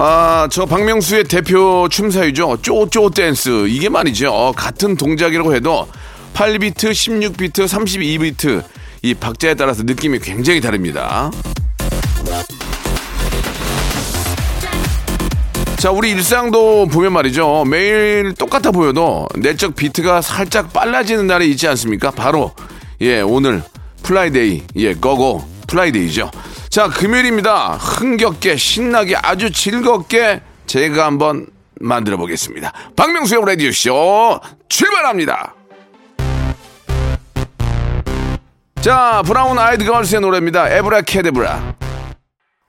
아, 저 박명수의 대표 춤사위죠. 쪼쪼 댄스. 이게 말이죠. 어, 같은 동작이라고 해도 8비트, 16비트, 32비트 이 박자에 따라서 느낌이 굉장히 다릅니다. 자, 우리 일상도 보면 말이죠. 매일 똑같아 보여도 내적 비트가 살짝 빨라지는 날이 있지 않습니까? 바로 예, 오늘 Friday. 예, go go Friday죠. 자, 금요일입니다. 흥겹게 신나게 아주 즐겁게 제가 한번 만들어 보겠습니다. 박명수의 라디오 쇼 출발합니다. 자, 브라운 아이드 걸스의 노래입니다. 에브라 캐데브라.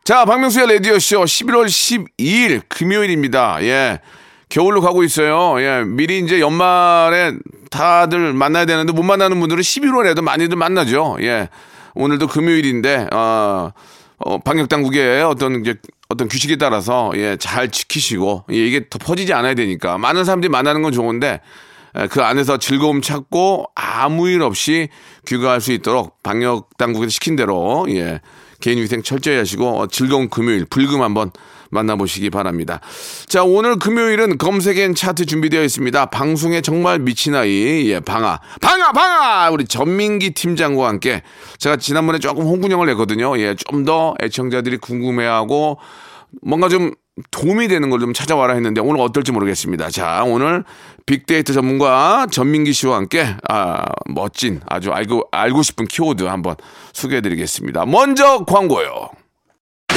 자, 박명수의 라디오쇼 11월 12일 금요일입니다. 예. 겨울로 가고 있어요. 예. 미리 이제 연말에 다들 만나야 되는데 못 만나는 분들은 11월에도 많이들 만나죠. 예. 오늘도 금요일인데, 어, 어, 방역 당국의 어떤 이제 어떤 규칙에 따라서 예, 잘 지키시고 예, 이게 더 퍼지지 않아야 되니까. 많은 사람들이 만나는 건 좋은데 에, 그 안에서 즐거움 찾고 아무 일 없이 귀가할 수 있도록 방역 당국에서 시킨 대로 예, 개인 위생 철저히 하시고 어, 즐거운 금요일 불금 한번 만나보시기 바랍니다. 자 오늘 금요일은 검색엔 차트 준비되어 있습니다. 방송에 정말 미친 아이 예, 방아 방아 방아 우리 전민기 팀장과 함께 제가 지난번에 조금 홍군형을 냈거든요. 예, 좀 더 애청자들이 궁금해하고 뭔가 좀 도움이 되는 걸 좀 찾아와라 했는데 오늘 어떨지 모르겠습니다. 자, 오늘 빅데이터 전문가 전민기 씨와 함께 아, 멋진 아주 알고 알고 싶은 키워드 한번 소개해 드리겠습니다. 먼저 광고요.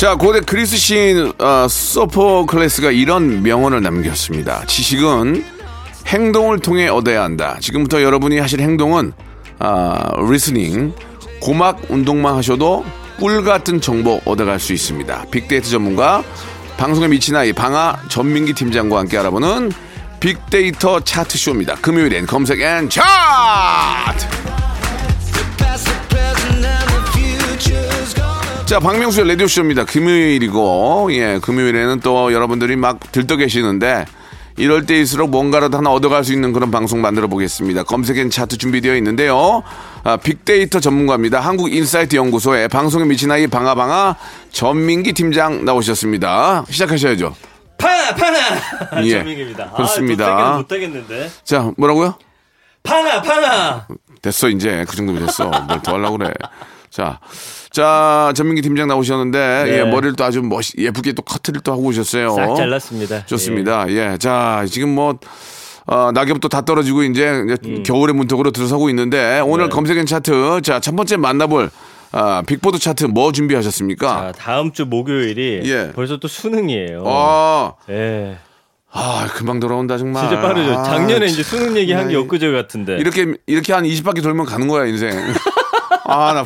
자, 고대 그리스 시인 어, 소포클레스가 이런 명언을 남겼습니다. 지식은 행동을 통해 얻어야 한다. 지금부터 여러분이 하실 행동은 아, listening, 고막 운동만 하셔도 꿀 같은 정보 얻어갈 수 있습니다. 빅데이터 전문가, 방송에 미친 아이 방아 전민기 팀장과 함께 알아보는 빅데이터 차트 쇼입니다. 금요일엔 검색 N 차트! 자, 박명수의 라디오쇼입니다. 금요일이고, 예, 금요일에는 또 여러분들이 막 들떠 계시는데, 이럴 때일수록 뭔가라도 하나 얻어갈 수 있는 그런 방송 만들어 보겠습니다. 검색엔 차트 준비되어 있는데요. 아, 빅데이터 전문가입니다. 한국인사이트 연구소의 방송에 미친 아이 방아방아 전민기 팀장 나오셨습니다. 시작하셔야죠. 팡아 팡아 예, 전민기입니다 그렇습니다. 아, 못하겠는데 자, 뭐라고요? 팡아 팡아 됐어, 이제. 그 정도면 됐어. 뭘 더 하려고 그래. 자, 자, 전민기 팀장 나오셨는데, 네. 예, 머리를 또 아주 멋, 예쁘게 또 커트를 또 하고 오셨어요. 싹 잘랐습니다 좋습니다. 예. 자, 지금 뭐, 어, 낙엽도 다 떨어지고 이제, 이제 음. 겨울의 문턱으로 들어서고 있는데 오늘 네. 검색엔 차트 자, 첫 번째 만나볼 아, 빅보드 차트 뭐 준비하셨습니까? 아, 다음 주 목요일이 예. 벌써 또 수능이에요 아, 예. 아, 금방 돌아온다 정말. 진짜 빠르죠 아, 작년에 이제 수능 얘기 한게 참, 엊그제 같은데 이렇게 이렇게 한 20바퀴 돌면 가는 거야, 인생. 아, 나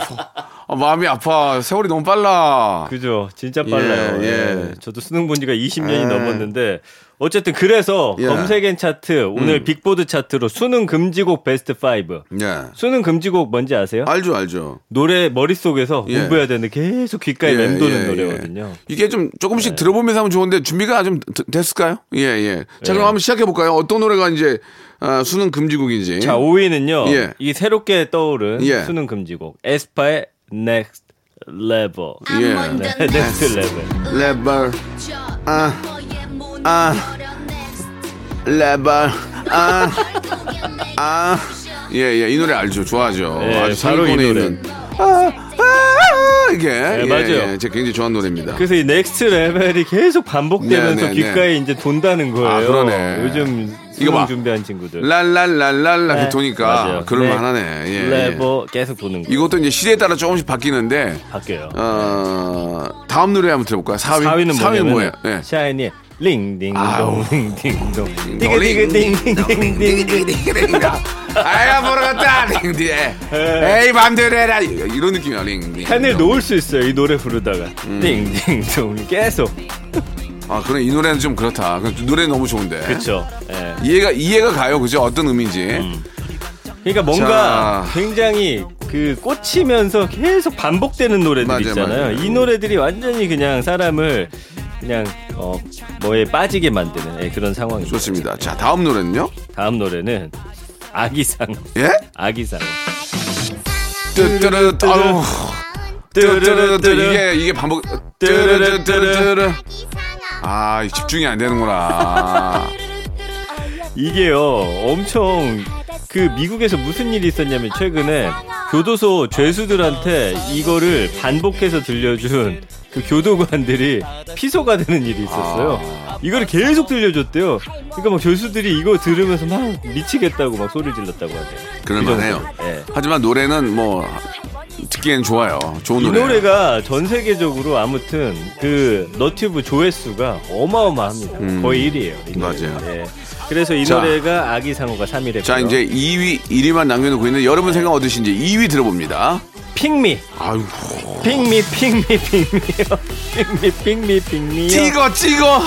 아, 마음이 아파. 세월이 너무 빨라. 그죠. 진짜 빨라요. 예, 예, 예. 저도 수능 본 지가 20년이 예. 넘었는데 어쨌든 그래서 예. 검색엔 차트 오늘 음. 빅보드 차트로 수능 금지곡 베스트 5. 예. 수능 금지곡 뭔지 아세요? 알죠, 알죠. 노래 머릿속에서 예. 공부해야 되는데 계속 귓가에 예, 맴도는 예, 노래거든요. 이게 좀 조금씩 네. 들어보면서 하면 좋은데 준비가 좀 드- 됐을까요? 예, 예. 자, 그럼 예. 한번 시작해 볼까요? 어떤 노래가 이제 아, 수능 금지곡인지. 자, 5위는요. 예. 이 새롭게 떠오른 예. 수능 금지곡 에스파의 Next Level. 예. 네, Next Level. 레벨 아, 아, 레벨 아, 아. 예, 예. 이 노래 알죠. 좋아하죠. 예, 아주 바로 이 노래. 있는. 아, 아, 이게. 예, 맞아요. 예, 제가 굉장히 좋아하는 노래입니다. 그래서 이 Next Level이 계속 반복되면서 네, 네, 귓가에 이제 돈다는 거예요. 아, 그러네. 요즘 이거 봐. 준비한 친구들. 랄랄랄랄라 네, 그 도니까 맞아요. 그럴 네. 만하네. 예, 예. 레버 계속 도는 거. 이것도 이제 시대에 따라 조금씩 바뀌는데 바뀌어요. 어, 다음 노래 한번 들어볼까요? 4위. 4위는 4위 뭐냐면 뭐예요? 예. 샤이니의 링딩동. 링딩동 띵띵띵띵띵띵 아야 갔다 링디 에이 맘대로 해라 이런 느낌이야 링디 펜을 놓을 수 있어요. 이 노래 부르다가 음. 띵띵동 계속. 아 그래 이 노래는 좀 그렇다 그 노래 너무 좋은데 그렇죠. 예. 이해가 이해가 가요 그죠 어떤 의미인지 그러니까 뭔가 자. 굉장히 그 꽂히면서 계속 반복되는 노래들 맞아요, 있잖아요. 맞아요. 이 노래들이 완전히 그냥 사람을 그냥 어 뭐에 빠지게 만드는 예, 그런 상황이죠. 좋습니다. 자 다음 노래는요? 다음 노래는 아기상. 예? 아기상. 뜨뜨르 아우. 뜨뜨르 이게 이게 반복 뜨르르 뜨르르 아 집중이 안 되는구나. 이게요 엄청 그 미국에서 무슨 일이 있었냐면 최근에 교도소 죄수들한테 이거를 반복해서 들려준 그 교도관들이 피소가 되는 일이 있었어요. 이거를 계속 들려줬대요. 그러니까 막 교수들이 이거 들으면서 막 미치겠다고 막 소리 질렀다고 하대요. 그럴만해요. 예. 하지만 노래는 뭐 듣기엔 좋아요 좋은 이 노래 노래가 전 세계적으로 아무튼 그 너튜브 조회수가 어마어마합니다. 거의 1위에요. 음. 맞아요. 예. 그래서 이 자. 노래가 아기상어가 3위를 자 이제 2위 1위만 남겨놓고 있는데 여러분 생각 어떠신지 2위 들어봅니다. 핑미. 아유 핑미 핑미 핑미요. 핑미 핑미 핑미요. 찍어 찍어.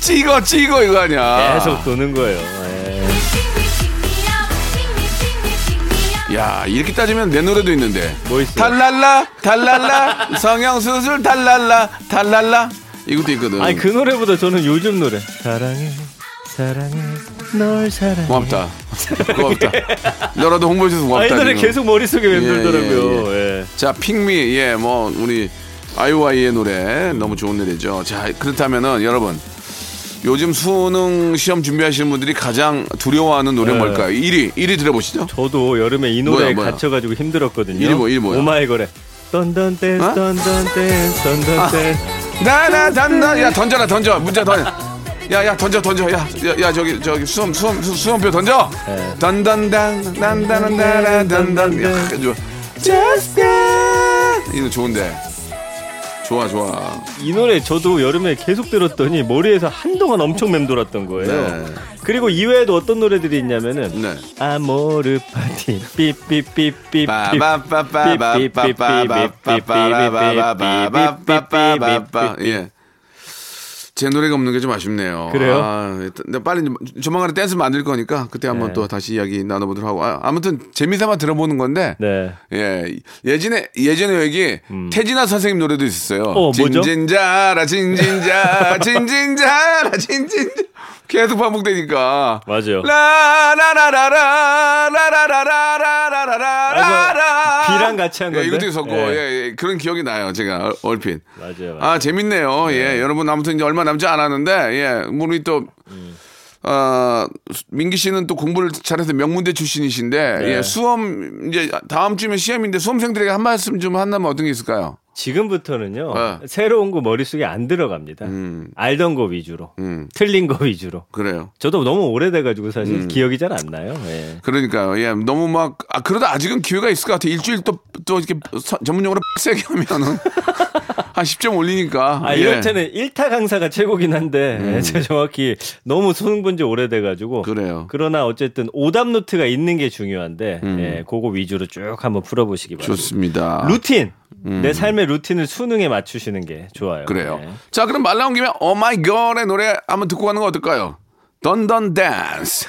찍어 찍어 이거 아니야. 계속 도는 거예요. 예. 야 이렇게 따지면 내 노래도 있는데. 뭐 있어요? 달랄라 달랄라 성형수술 달랄라 달랄라. 이것도 있거든. 아니 그 노래보다 저는 요즘 노래. 사랑해 사랑해. 널 사랑해. 고맙다. 고맙다. 너라도 홍보해줘서 고맙다 아, 이 노래. 계속 머릿속에 맴돌더라고요. 예, 예. 자 핑미 예뭐 우리 아이오아이의 노래 너무 좋은 노래죠. 자 그렇다면은 여러분 요즘 수능 시험 준비하시는 분들이 가장 두려워하는 노래 네. 뭘까요? 1위 1위 들어보시죠. 저도 여름에 이 노래에 뭐야, 뭐야? 갇혀가지고 힘들었거든요. 일이 뭐, 일이 뭐야? 오마이걸의 Dun Dun Dance 어? Dun Dun Dance Dun Dun Dance. 나나 단다 야 던져라 던져. 문자 던져 야야 던져 던져 야야 야, 저기 저기 수험 수험 수- 수험표 던져 네. 던던단 단단단단 단단 야 좋아 Just dance 이거 좋은데 좋아 좋아 이 노래 저도 여름에 계속 들었더니 머리에서 한동안 엄청 맴돌았던 거예요. 네. 그리고 이외에도 어떤 노래들이 있냐면은 네 Amor Fati 빠바빠빠바빠빠빠빠빠빠빠빠빠빠빠빠 예. 제 노래가 없는 게 좀 아쉽네요. 그래요? 아, 빨리 좀- 조만간에 댄스 만들 거니까 그때 한번 네. 또 다시 이야기 나눠보도록 하고 아, 아무튼 재미삼아 들어보는 건데 네. 예 예전에 예전에 여기 태진아 선생님 노래도 있었어요. 어? 진진자라 진진자 진진자라 진진 계속 반복되니까 맞아요. 라라라라라 라라라라라라라라 비랑 같이 한 예, 건데? 이것도 있었고 예. 예, 예, 그런 기억이 나요 제가 얼- 얼핏 맞아요. 맞아요. 아 재밌네요 예 여러분 아무튼 이제 얼마 남지 않았는데 예 우리 또 어, 민기 씨는 또 공부를 잘해서 명문대 출신이신데 네. 예, 수험 이제 다음 주면 시험인데 수험생들에게 한 말씀 좀 한다면 어떤 게 있을까요? 지금부터는요 네. 새로운 거 머릿속에 안 들어갑니다. 알던 거 위주로, 음 틀린 거 위주로. 그래요. 저도 너무 오래돼가지고 사실 음. 기억이 잘 안 나요. 예. 그러니까요. 예, 너무 막, 아, 그러다 아직은 기회가 있을 것 같아. 일주일 또, 또 이렇게 서- 전문용어로 세게 하면은 한 10점 올리니까. 아, 예. 음. 이럴 때는 1타 강사가 최고긴 한데, 제가 정확히 너무 수능 본 지 오래돼가지고. 그래요. 그러나 어쨌든 오답 노트가 있는 게 중요한데, 예, 그거 위주로 쭉 한번 풀어보시기 바랍니다. 음. 좋습니다. 루틴! 내 삶의 루틴을 수능에 맞추시는 게 좋아요. 그래요. 예. 자, 그럼 말 나온 김에 오 마이 걸의 노래 한번 듣고 가는 거 어떨까요? Dun Dun Dance.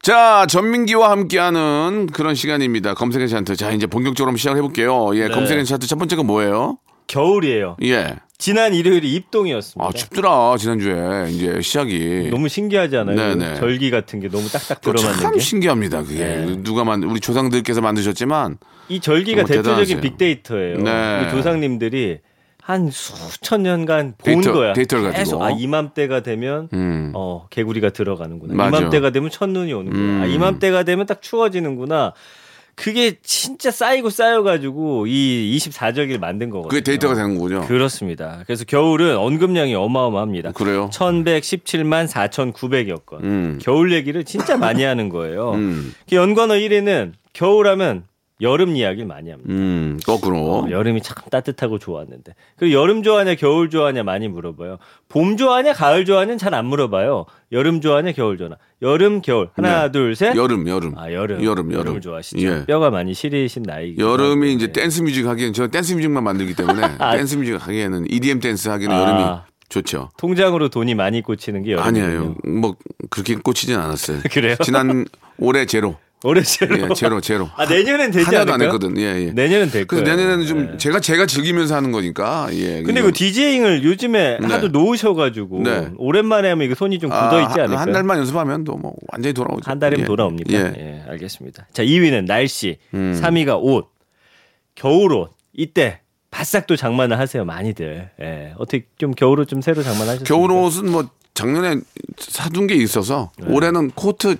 자, 전민기와 함께하는 그런 시간입니다. 검색 N 차트. 자, 이제 본격적으로 한번 시작을 해볼게요. 예, 네. 검색 N 차트 첫 번째가 뭐예요? 겨울이에요. 예. 지난 일요일이 입동이었습니다. 아, 춥더라, 지난주에. 이제 시작이. 너무 신기하지 않아요? 네네. 절기 같은 게 너무 딱딱 들어맞는 참 게. 신기합니다. 그게 네. 누가 만 우리 조상들께서 만드셨지만 이 절기가 대표적인 대단하세요. 빅데이터예요. 네. 우리 조상님들이 한 수천 년간 본 데이터- 거야. 데이터를 가지고. 계속 아 이맘때가 되면 음. 어 개구리가 들어가는구나. 맞아. 이맘때가 되면 첫눈이 오는구나. 아, 음. 이맘때가 되면 딱 추워지는구나. 그게 진짜 쌓이고 쌓여가지고 이 24절기를 만든 거거든요. 그게 데이터가 되는 거군요. 그렇습니다. 그래서 겨울은 언급량이 어마어마합니다. 그래요? 1117만 4,900여 건. 음. 겨울 얘기를 진짜 많이 하는 거예요. 음. 그 연관어 1위는 겨울하면 여름 이야기를 많이 합니다. 음, 거꾸로. 어, 여름이 참 따뜻하고 좋았는데. 그리고 여름 좋아하냐, 겨울 좋아하냐 많이 물어봐요. 봄 좋아하냐, 가을 좋아하냐 잘안 물어봐요. 여름 좋아하냐, 겨울 좋아하냐. 여름, 겨울. 하나, 네. 둘, 셋. 여름, 여름. 아, 여름. 여름, 여름. 좋아하시죠. 예. 뼈가 많이 시리신 나이. 여름이 이제 댄스 뮤직 하기엔 저 댄스 뮤직만 만들기 때문에 아. 댄스 뮤직 하기에는 EDM 댄스 하기는 아. 여름이 좋죠. 통장으로 돈이 많이 꽂히는 게 여름이에요. 아니에요. 뭐 그렇게 꽂히진 않았어요. 그래요? 지난 올해 제로. 올해 제로. 예, 제로, 제로. 아, 내년엔 되지 하나도 않을까요? 안 했거든. 예, 예. 내년은 될 그래서 거예요. 내년에는 좀 네. 제가 제가 즐기면서 하는 거니까. 예. 근데 그 DJing을 요즘에 네. 하도 놓으셔가지고 네. 오랜만에 하면 이거 손이 좀 아, 굳어 있지 한- 않을까요? 한 달만 연습하면 또 뭐 완전히 돌아오죠. 한 달이면 예. 돌아옵니까? 예. 예. 알겠습니다. 자, 2위는 날씨, 음. 3위가 옷, 겨울옷. 이때 바싹 또 장만을 하세요, 많이들. 예. 어떻게 좀 겨울옷 좀 새로 장만하셨어요? 겨울옷은 뭐 작년에 사둔 게 있어서 네. 올해는 코트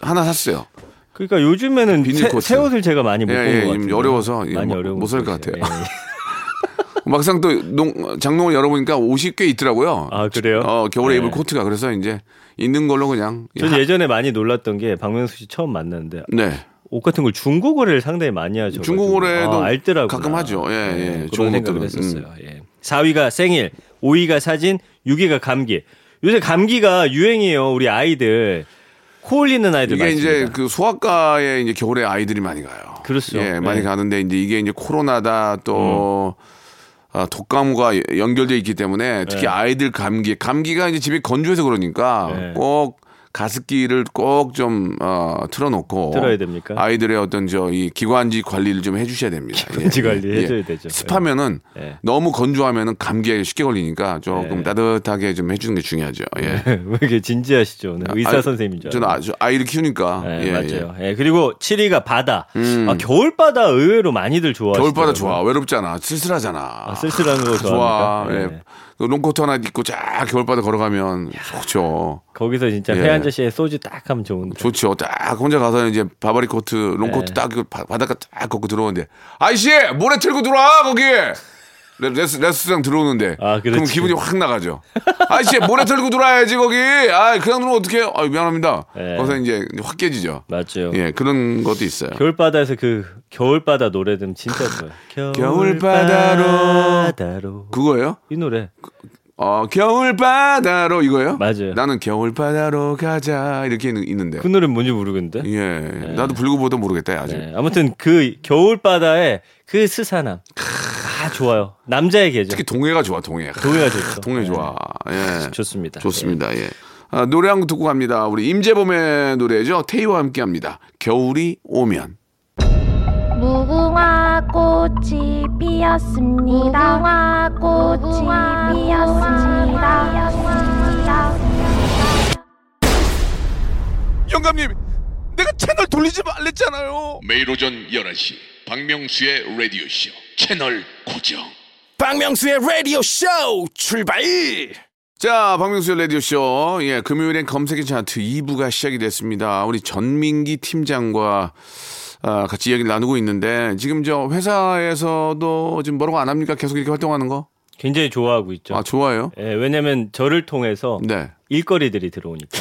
하나 샀어요. 그러니까 요즘에는 새. 새 옷을 제가 많이 못 예, 본 예, 것좀 같아요. 어려워서 예, 많이 뭐- 어려운 못살것 거죠. 같아요. 예. 막상 또 농, 장롱을 열어보니까 옷이 꽤 있더라고요. 아, 그래요? 어, 겨울에 네. 입을 코트가 그래서 이제 있는 걸로 그냥. 전 하- 예전에 많이 놀랐던 게 박명수 씨 처음 만났는데 네. 옷 같은 걸 중고거래를 상당히 많이 하죠. 중고거래도 알더라고요. 가끔 하죠. 예, 예. 그런 좋은 것들은. 했었어요. 예. 4위가 생일, 5위가 사진, 6위가 감기. 요새 감기가 유행이에요. 우리 아이들 코 올리는 아이들 이게 많습니다. 이제 그 소아과에 이제 겨울에 아이들이 많이 가요. 그렇죠. 예, 많이 네. 가는데 이제 이게 이제 코로나다 또 아, 독감과 연결돼 있기 때문에 특히 네. 아이들 감기, 감기가 이제 집에 건조해서 그러니까 네. 꼭 가습기를 꼭 좀 어, 틀어놓고 틀어야 됩니까? 아이들의 어떤 저 이 기관지 관리를 좀 해주셔야 됩니다. 기관지 관리 해줘야 되죠. 습하면은 네. 너무 건조하면은 감기에 쉽게 걸리니까 조금 네. 따뜻하게 좀 해주는 게 중요하죠. 예. 왜 이렇게 진지하시죠? 오늘 의사 아, 선생님인 줄 저는. 아주 아이를 키우니까 네, 예, 맞아요. 예, 그리고 7위가 바다. 음. 아, 겨울 바다 의외로 많이들 좋아하시죠. 겨울 바다 좋아. 외롭잖아. 쓸쓸하잖아. 아, 쓸쓸한 거 좋아. 좋아합니까? 예. 롱코트 하나 입고 쫙 겨울바다 걸어가면 좋죠. 거기서 진짜 예. 회한 잔씩에 소주 딱 하면 좋은데. 좋죠. 딱 혼자 가서 이제 바바리 코트, 롱코트 네. 딱그 바- 바닷가 딱 걷고 들어오는데 아이씨 모래 털고 들어와 거기. 레- 레스, 레스토랑 들어오는데 아. 그럼 기분이 확 나가죠. 아이씨 모래 털고 들어와야지 거기. 아 그냥 들어오면 어떡해요? 아 미안합니다. 네. 거기서 이제 확 깨지죠. 맞죠. 예 그런 것도 있어요. 겨울바다에서 그 겨울바다 노래 들으면 진짜 좋아요. 겨울바다로. 바다로. 그거예요? 이 노래. 어 겨울바다로 이거예요? 맞아요. 나는 겨울바다로 가자 이렇게 있는- 있는데. 그 노래 뭔지 모르겠는데. 예, 나도 불고 보도 모르겠다 아직. 네, 아무튼 그 겨울바다의 그 스산함. 아, 좋아요. 남자의 계절. 특히 동해가 좋아 동해. 동해가 좋죠. 동해 네. 좋아. 예, 좋습니다. 좋습니다. 예. 아, 노래 한 곡 듣고 갑니다. 우리 임재범의 노래죠. 태희와 함께 합니다. 겨울이 오면. 무궁화 꽃이 피었습니다. 무궁화 꽃이 피었습니다. 영감님, 내가 채널 돌리지 말랬잖아요. 매일 오전 11시 박명수의 라디오 쇼 채널 고정. 박명수의 라디오 쇼 출발 자, 박명수의 라디오쇼. 예, 금요일엔 검색의 차트 2부가 시작이 됐습니다. 우리 전민기 팀장과 아, 같이 이야기를 나누고 있는데, 지금 저 회사에서도 지금 뭐라고 안 합니까? 계속 이렇게 활동하는 거? 굉장히 좋아하고 있죠. 아, 좋아요? 예, 왜냐면 저를 통해서 네. 일거리들이 들어오니까.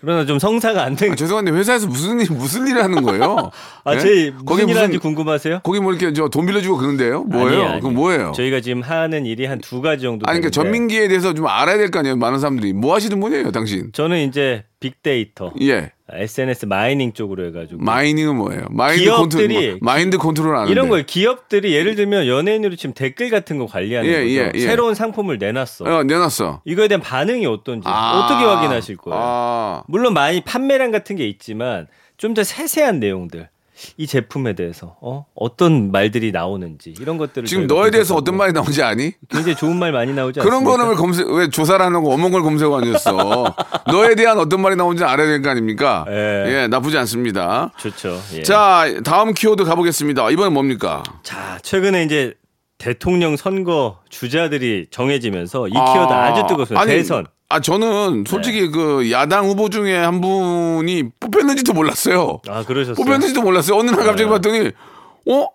그러나 좀 성사가 안 된. 아, 죄송한데 회사에서 무슨 일, 무슨 일을 하는 거예요? 아, 예? 제 거기 무슨 일 하는지 무슨- 궁금하세요? 거기 뭐 이렇게 저 돈 빌려주고 그런데요? 뭐예요? 아니에요, 아니에요. 그건 뭐예요? 저희가 지금 하는 일이 한 두 가지 정도 아니, 그러니까 되는데 전민기에 대해서 좀 알아야 될 거 아니에요? 많은 사람들이. 뭐 하시는 분이에요, 당신? 저는 이제 빅데이터, 예. SNS mining 쪽으로 해가지고 mining은 뭐예요? 마인드 기업들이- 컨트롤, 뭐, 마인드 컨트롤 아는데. 이런 걸 기업들이 예를 들면 연예인으로 지금 댓글 같은 거 관리하는 예, 거죠. 예, 예. 새로운 상품을 내놨어. 어, 내놨어. 이거에 대한 반응이 어떤지 아. 어떻게 확인하실 거예요? 아. 물론 많이 판매량 같은 게 있지만 좀 더 세세한 내용들. 이 제품에 대해서 어? 어떤 말들이 나오는지 이런 것들을 지금 너에 대해서 어떤 말이 나오는지 아니? 굉장히 좋은 말 많이 나오지 그런 않습니까? 거는 왜 검색, 왜 조사를 안 하고 어머 걸 검색 안 했어? 너에 대한 어떤 말이 나오는지 알아야 될 거 아닙니까? 예. 예, 나쁘지 않습니다. 좋죠. 예. 자, 다음 키워드 가보겠습니다. 이번엔 뭡니까? 자, 최근에 이제 대통령 선거 주자들이 정해지면서 이 아, 키워드 아 주 뜨거웠어요. 아니, 대선. 아 저는 솔직히 네. 그 야당 후보 중에 한 분이 뽑혔는지도 몰랐어요. 아 그러셨어요. 뽑혔는지도 몰랐어요. 어느 날 갑자기 네. 봤더니 어?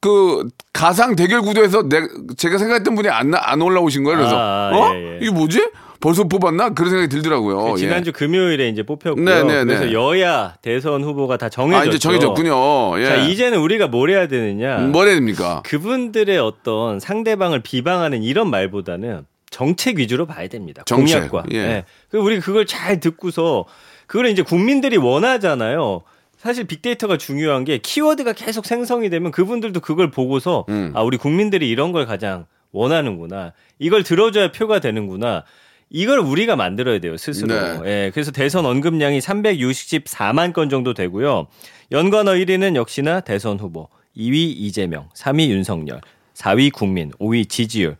그 가상 대결 구도에서 내, 제가 생각했던 분이 안, 나- 안 올라오신 거예요. 그래서 아, 어? 예, 예. 이게 뭐지? 벌써 뽑았나? 그런 생각이 들더라고요. 그 지난주 금요일에 이제 뽑혔고요. 네, 네, 네. 그래서 여야 대선 후보가 다 예. 정해졌죠. 아 이제 정해졌군요. 예. 자 이제는 우리가 뭘 해야 되느냐? 뭘 해야 됩니까? 그분들의 어떤 상대방을 비방하는 이런 말보다는 정책 위주로 봐야 됩니다. 정책, 공약과. 예. 그 우리 그걸 잘 듣고서 그걸 이제 국민들이 원하잖아요. 사실 빅데이터가 중요한 게 키워드가 계속 생성이 되면 그분들도 그걸 보고서 음. 아 우리 국민들이 이런 걸 가장 원하는구나. 이걸 들어줘야 표가 되는구나. 이걸 우리가 만들어야 돼요 스스로. 네. 예, 그래서 대선 언급량이 364만 건 정도 되고요. 연관어 1위는 역시나 대선 후보, 2위 이재명, 3위 윤석열, 4위 국민, 5위 지지율.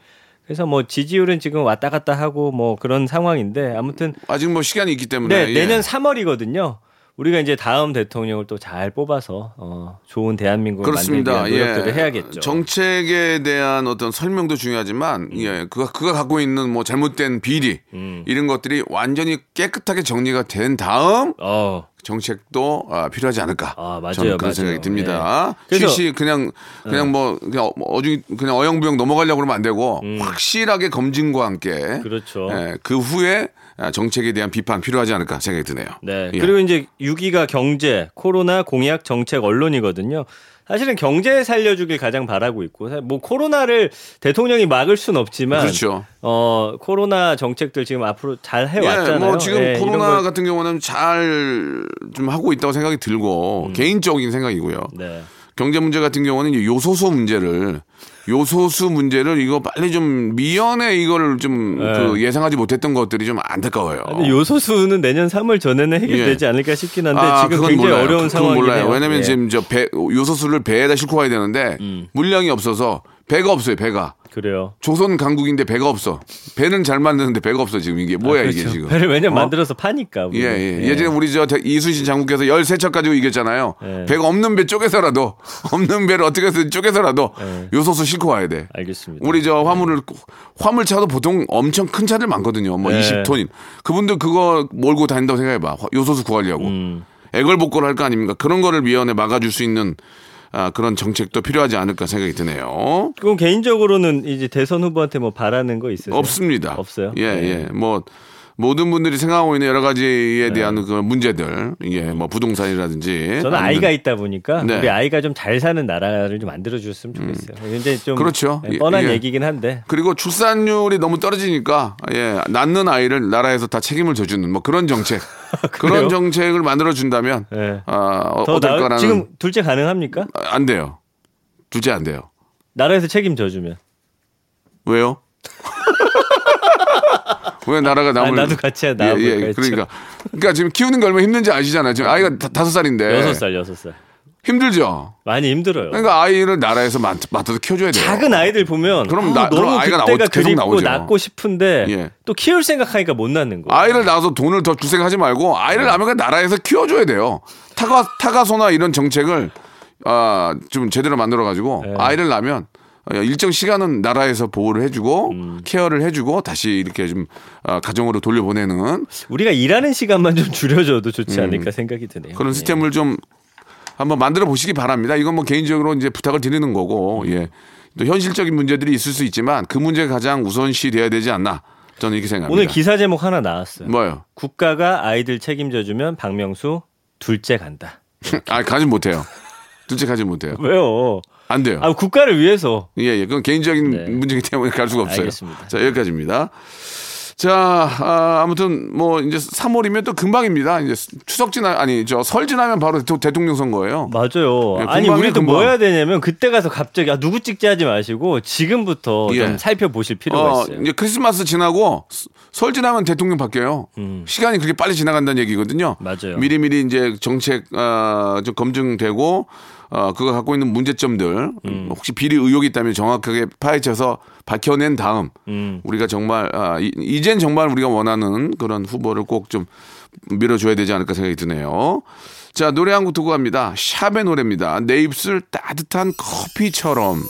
그래서 뭐 지지율은 지금 왔다 갔다 하고 뭐 그런 상황인데 아무튼 아직 뭐 시간이 있기 때문에 네, 예. 내년 3월이거든요. 우리가 이제 다음 대통령을 또 잘 뽑아서 어, 좋은 대한민국을 그렇습니다. 만들기 위한 노력들을 예. 해야겠죠. 정책에 대한 어떤 설명도 중요하지만 예, 그가 그가 갖고 있는 뭐 잘못된 비리 음. 이런 것들이 완전히 깨끗하게 정리가 된 다음 어, 정책도 아, 필요하지 않을까. 아, 맞아요, 저는 그런 맞아요. 생각이 듭니다. 예. 쉬쉬 그냥 그냥 뭐 그냥 어중 그냥 어영부영 넘어가려고 그러면 안 되고 확실하게 검증과 함께 음. 그렇죠. 예, 그 후에 아, 정책에 대한 비판 필요하지 않을까 생각이 드네요. 네. 예. 그리고 이제 6위가 경제, 코로나, 공약, 정책, 언론이거든요. 사실은 경제 살려주길 가장 바라고 있고, 뭐 코로나를 대통령이 막을 순 없지만, 그렇죠. 어 코로나 정책들 지금 앞으로 잘 해왔잖아요. 예, 뭐 지금 예, 코로나 걸- 같은 경우는 잘 좀 하고 있다고 생각이 들고 개인적인 생각이고요. 음. 네. 경제 문제 같은 경우는 요소수 문제를 요소수 문제를 이거 빨리 좀 미연에 이거를 좀 네. 그 예상하지 못했던 것들이 좀 안타까워요. 요소수는 내년 3월 전에는 해결되지 예. 않을까 싶긴 한데 아, 지금 굉장히 몰라요. 어려운 상황이에요. 몰라요. 왜냐면 지금 저 배, 요소수를 배에다 싣고 가야 되는데 음. 물량이 없어서 배가 없어요. 배가 그래요. 조선 강국인데 배가 없어. 배는 잘 만드는데 배가 없어 지금 이게 뭐야 아, 이게 그렇죠. 지금. 배를 왜냐 면 어? 만들어서 파니까. 예, 우리는. 예. 예 전에 우리 저 대- 이수신 장군께서 13척 가지고 이겼잖아요. 예. 배가 없는 배 쪼개서라도, 없는 배를 어떻게 해서 쪼개서라도 예. 요소수 싣고 와야 돼. 알겠습니다. 우리 저 화물을, 화물차도 보통 엄청 큰 차들 많거든요. 뭐 예. 20톤인. 그분들 그거 몰고 다닌다고 생각해봐. 화- 요소수 구하려고. 음. 애걸복걸 할 거 아닙니까? 그런 거를 미연에 막아줄 수 있는 아, 그런 정책도 필요하지 않을까 생각이 드네요. 그럼 개인적으로는 이제 대선 후보한테 뭐 바라는 거 있으세요? 없습니다. 없어요? 예, 네. 예. 뭐 모든 분들이 생각하고 있는 여러 가지에 대한 그 문제들, 예, 뭐 부동산이라든지. 저는 아이가 있다 보니까 네. 우리 아이가 좀 잘 사는 나라를 좀 만들어 주셨으면 좋겠어요. 근데 좀 그렇죠. 네, 뻔한 예, 예. 얘기긴 한데 그리고 출산율이 너무 떨어지니까 예, 낳는 아이를 나라에서 다 책임을 져주는 뭐 그런 정책, 그런 정책을 만들어 준다면 네. 아, 어, 더 어떨까라는 지금 둘째 가능합니까? 아, 안 돼요. 둘째 안 돼요. 나라에서 책임져 주면. 왜요? 왜 나라가 남을 아, 나도 같이 나와볼까 예, 예. 그러니까 그러니까 지금 키우는 게 얼마나 힘든지 아시잖아요. 지금 아이가 다, 다섯 살인데 여섯 살 여섯 살 힘들죠. 많이 힘들어요. 그러니까 아이를 나라에서 맡, 맡아서 키워줘야 돼요. 작은 아이들 보면 그럼 아, 나- 그럼 너무 아이가 그때가 나오- 계속 나오죠. 낳고 싶은데 예. 또 키울 생각하니까 못 낳는 거예요. 아이를 낳아서 돈을 더 줄 생각하지 말고 아이를 네. 낳으면 나라에서 키워줘야 돼요. 타가 타가소나 이런 정책을 아 좀 제대로 만들어 가지고 네. 아이를 낳으면 어, 일정 시간은 나라에서 보호를 해주고 음. 케어를 해주고 다시 이렇게 좀 아, 가정으로 돌려보내는 우리가 일하는 시간만 좀 줄여줘도 좋지 않을까 생각이 드네요. 음. 그런 예. 시스템을 좀 한번 만들어 보시기 바랍니다. 이건 뭐 개인적으로 이제 부탁을 드리는 거고, 음. 예. 또 현실적인 문제들이 있을 수 있지만 그 문제가 가장 우선시 돼야 되지 않나. 저는 이렇게 생각합니다. 오늘 기사 제목 하나 나왔어요. 뭐요? 국가가 아이들 책임져주면 박명수 둘째 간다. 아, 가지 못해요. 둘째 가지 못해요. 왜요? 안 돼요. 아 국가를 위해서. 예, 예. 그건 개인적인 네. 문제이기 때문에 갈 수가 없어요. 알겠습니다. 자, 여기까지입니다. 자, 아, 아무튼 뭐 이제 3월이면 또 금방입니다. 이제 추석 지나 아니 저 설 지나면 바로 대- 대통령 선거예요. 맞아요. 예, 아니 우리도 뭐 금방. 해야 되냐면 그때 가서 갑자기 아 누구 찍지 하지 마시고 지금부터 예. 좀 살펴보실 필요가 어, 있어요. 이제 크리스마스 지나고 스- 설 지나면 대통령 바뀌어요. 시간이 그렇게 빨리 지나간다는 얘기거든요. 음. 맞아요. 미리미리 이제 정책 어, 좀 검증되고 어, 그거 갖고 있는 문제점들 음. 혹시 비리 의혹이 있다면 정확하게 파헤쳐서 밝혀낸 다음 음. 우리가 정말 아, 이, 이젠 정말 우리가 원하는 그런 후보를 꼭 좀 밀어줘야 되지 않을까 생각이 드네요. 자 노래 한 곡 듣고 갑니다. 샵의 노래입니다. 내 입술 따뜻한 커피처럼.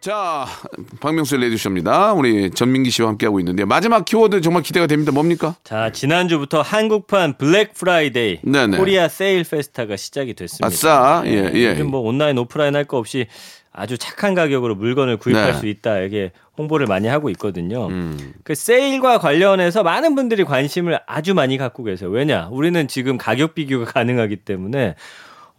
자, 박명수의 라디오쇼입니다. 우리 전민기 씨와 함께하고 있는데 마지막 키워드 정말 기대가 됩니다. 뭡니까? 자, 지난주부터 한국판 블랙 프라이데이 네네. 코리아 세일 페스타가 시작이 됐습니다. 아싸, 예, 예. 요즘 뭐 온라인 오프라인 할 거 없이 아주 착한 가격으로 물건을 구입할 네. 수 있다. 이게 홍보를 많이 하고 있거든요. 음. 그 세일과 관련해서 많은 분들이 관심을 아주 많이 갖고 계세요. 왜냐? 우리는 지금 가격 비교가 가능하기 때문에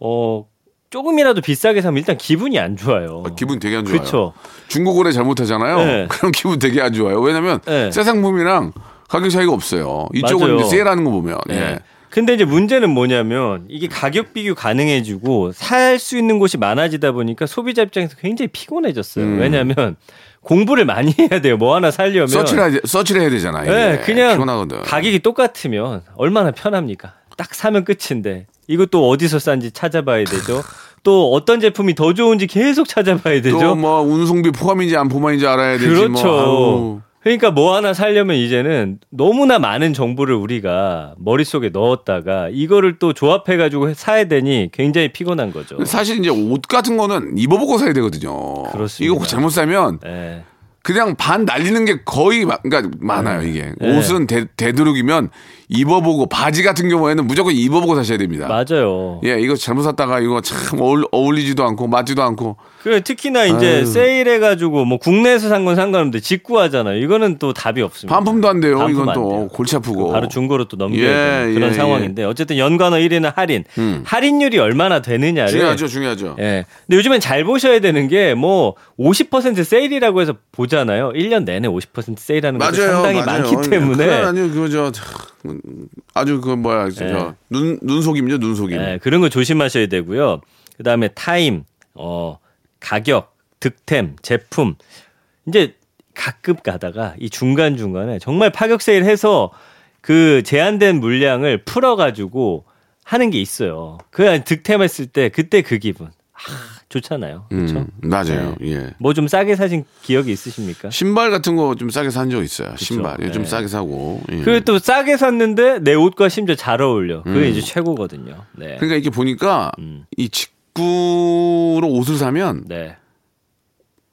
어 조금이라도 비싸게 사면 일단 기분이 안 좋아요. 아, 기분 되게 안 좋아요. 그렇죠. 중고 거래 잘못하잖아요. 네. 그럼 기분 되게 안 좋아요. 왜냐면 네. 새 상품이랑 가격 차이가 없어요. 이쪽은 맞아요. 이제 세일하는 거 보면. 네. 예. 근데 이제 문제는 뭐냐면 이게 가격 비교 가능해지고 살 수 있는 곳이 많아지다 보니까 소비자 입장에서 굉장히 피곤해졌어요. 음. 왜냐하면 공부를 많이 해야 돼요. 뭐 하나 살려면. 서치를, 해야- 서치를 해야 되잖아요. 네, 그냥 피곤하거든. 가격이 똑같으면 얼마나 편합니까? 딱 사면 끝인데 이것도 어디서 싼지 찾아봐야 되죠. 또 어떤 제품이 더 좋은지 계속 찾아봐야 되죠. 또 뭐 운송비 포함인지 안 포함인지 알아야 되지. 그렇죠. 뭐. 그러니까 뭐 하나 살려면 이제는 너무나 많은 정보를 우리가 머릿속에 넣었다가 이거를 또 조합해가지고 사야 되니 굉장히 피곤한 거죠. 사실 이제 옷 같은 거는 입어보고 사야 되거든요. 그렇습니다. 이거 잘못 사면 예. 그냥 반 날리는 게 거의 마- 그러니까 많아요 이게 네. 옷은 되, 되도록이면 입어보고 바지 같은 경우에는 무조건 입어보고 사셔야 됩니다. 맞아요. 예, 이거 잘못 샀다가 이거 참 어울, 어울리지도 않고 맞지도 않고 그 특히나 이제 아유. 세일해가지고 뭐 국내에서 산 건 상관없는데 직구하잖아요. 이거는 또 답이 없습니다. 반품도 안 돼요. 반품 이건 안 또 돼요. 골치 아프고. 바로 중고로 또 넘겨야 예, 되는 그런 예, 상황인데 어쨌든 연관어 1위는 할인. 할인율이 얼마나 되느냐를 중요하죠, 중요하죠. 예. 근데 요즘엔 잘 보셔야 되는 게 뭐 50% 세일이라고 해서 보잖아요. 1년 내내 50% 세일하는 맞아요, 상당히 맞아요. 많기 때문에 아니요, 그저 아주 그 뭐야, 저, 예. 눈 눈속임이죠, 눈속임. 예, 그런 거 조심하셔야 되고요. 그 다음에 타임, 어, 가격, 득템, 제품. 이제 가끔 가다가 이 중간 중간에 정말 파격 세일해서 그 제한된 물량을 풀어 가지고 하는 게 있어요. 그 득템했을 때 그때 그 기분. 아, 좋잖아요. 그렇죠? 음, 맞아요. 예. 뭐 좀 싸게 사신 기억이 있으십니까? 신발 같은 거 좀 싸게 산 적 있어요. 신발. 네. 요즘 싸게 사고. 예. 그리고 또 싸게 샀는데 내 옷과 심지어 잘 어울려. 그게 음. 이제 최고거든요. 네. 그러니까 이게 보니까 음. 이 직구로 옷을 사면 네.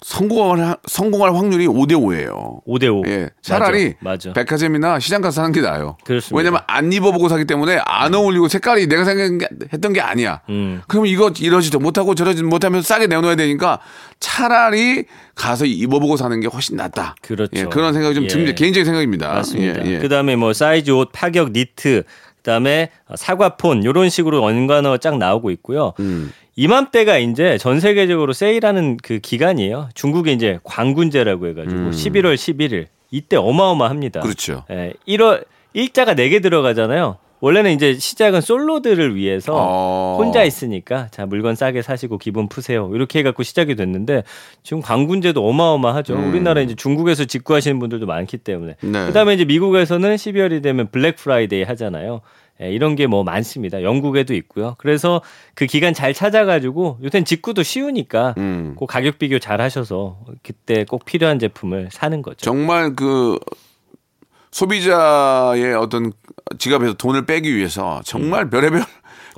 성공할 하- 성공할 확률이 5대 5예요. 5대5. 예. 차라리 맞아. 맞아. 백화점이나 시장 가서 사는 게 나아요. 그렇습니다. 왜냐면 안 입어보고 사기 때문에 안 어울리고 색깔이 내가 생각했던 게 아니야. 음. 그럼 이거 이러지도 못하고 저러지 못하면 싸게 내놓아야 되니까 차라리 가서 입어보고 사는 게 훨씬 낫다. 그렇죠. 예, 그런 생각이 좀 예. 듭니다. 개인적인 생각입니다. 맞습니다. 예, 예. 그다음에 뭐 사이즈 옷, 파격, 니트, 그다음에 사과폰 요런 식으로 연관어 쫙 나오고 있고요. 음. 이맘때가 이제 전 세계적으로 세일하는 그 기간이에요. 중국에 이제 광군제라고 해가지고 11월 11일 이때 어마어마합니다. 음. 그렇죠. 예, 1월 일자가 4개 들어가잖아요. 원래는 이제 시작은 솔로들을 위해서 어. 혼자 있으니까 자 물건 싸게 사시고 기분 푸세요 이렇게 해갖고 시작이 됐는데 지금 광군제도 어마어마하죠. 우리나라 이제 중국에서 직구하시는 분들도 많기 때문에 음. 네. 그다음에 이제 미국에서는 12월이 되면 블랙 프라이데이 하잖아요. 예, 이런 게 뭐 많습니다. 영국에도 있고요. 그래서 그 기간 잘 찾아가지고 요새는 직구도 쉬우니까 음. 그 가격 비교 잘 하셔서 그때 꼭 필요한 제품을 사는 거죠. 정말 그 소비자의 어떤 지갑에서 돈을 빼기 위해서 정말 별의별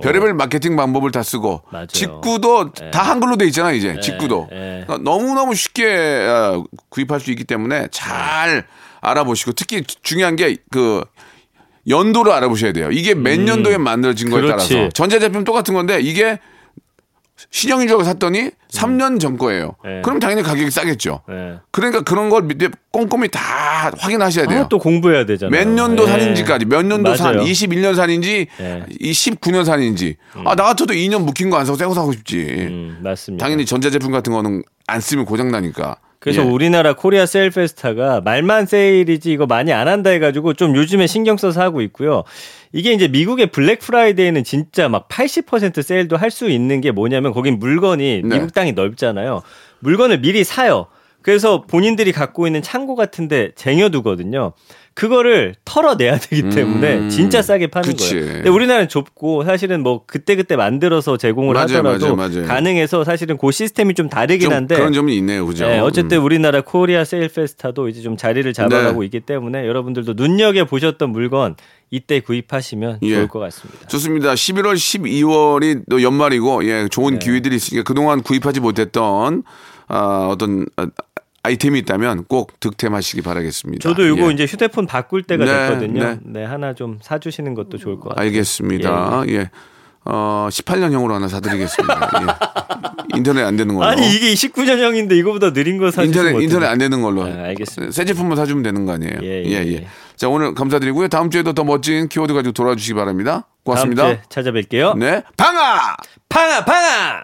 별의별 마케팅 방법을 다 쓰고 음. 맞아요. 직구도 다 한글로 돼 있잖아 이제 직구도 예. 그러니까 너무너무 쉽게 어, 구입할 수 있기 때문에 잘 알아보시고 특히 중요한 게 그 연도를 알아보셔야 돼요. 이게 몇 년도에 만들어진 거에 음. 그렇지. 따라서 전자제품 똑같은 건데 이게 신형인 줄 알고 샀더니 3년 전 거예요. 예. 그럼 당연히 가격이 싸겠죠. 예. 그러니까 그런 걸 밑에 꼼꼼히 다 확인하셔야 돼요. 아, 또 공부해야 되잖아요. 몇 년도 예. 산인지까지 몇 년도 산 맞아요. 21년 산인지 예. 이 19년 산인지 아나 같아도 2년 묵힌 거 안 사고 새거 사고 싶지 음, 맞습니다. 당연히 전자제품 같은 거는 안 쓰면 고장 나니까 그래서 예. 우리나라 코리아 세일 페스타가 말만 세일이지 이거 많이 안 한다 해가지고 좀 요즘에 신경 써서 하고 있고요. 이게 이제 미국의 블랙 프라이데이는 진짜 막 80% 세일도 할 수 있는 게 뭐냐면 거긴 물건이 네. 미국 땅이 넓잖아요. 물건을 미리 사요. 그래서 본인들이 갖고 있는 창고 같은데 쟁여두거든요. 그거를 털어내야 되기 때문에 음, 진짜 싸게 파는 그치. 거예요. 근데 우리나라는 좁고 사실은 뭐 그때 그때 만들어서 제공을 맞아요, 하더라도 맞아요, 맞아요. 가능해서 사실은 그 시스템이 좀 다르긴 좀 한데 그런 점이 있네요 그죠 네, 어쨌든 음. 우리나라 코리아 세일 페스타도 이제 좀 자리를 잡아가고 네. 있기 때문에 여러분들도 눈여겨 보셨던 물건 이때 구입하시면 예. 좋을 것 같습니다. 좋습니다 11월 12월이 또 연말이고 예 네. 좋은 기회들이 있으니까 그동안 구입하지 못했던 아, 어떤 아, 아이템이 있다면 꼭 득템하시기 바라겠습니다. 저도 이거 예. 이제 휴대폰 바꿀 때가 네, 됐거든요. 네. 네. 하나 좀 사주시는 것도 좋을 것 같아요. 알겠습니다. 예. 어, 18년형으로 하나 사드리겠습니다. 예. 인터넷 안 되는 걸로. 아니 이게 19년형인데 이거보다 느린 거 사주시면 인터넷. 인터넷 안 되는 걸로. 아, 알겠습니다. 새 제품만 사주면 되는 거 아니에요? 예, 예, 예, 예. 예. 자, 오늘 감사드리고요. 다음 주에도 더 멋진 키워드 가지고 돌아와 주시기 바랍니다. 고맙습니다. 다음 주에 찾아뵐게요. 네. 빵야! 빵야 빵야.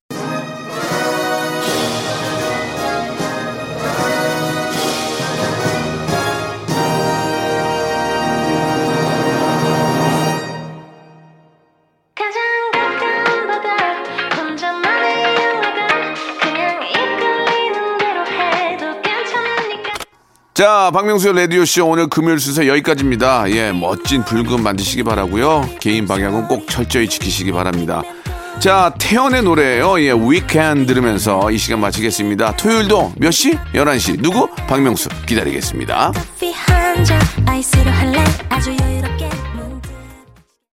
자, 박명수의 라디오쇼 오늘 금요일 순서 여기까지입니다. 예, 멋진 불금 만드시기 바라고요 개인 방향은 꼭 철저히 지키시기 바랍니다. 자, 태연의 노래예요 예, 위켄 들으면서 이 시간 마치겠습니다. 토요일도 몇 시? 11시. 누구? 박명수 기다리겠습니다.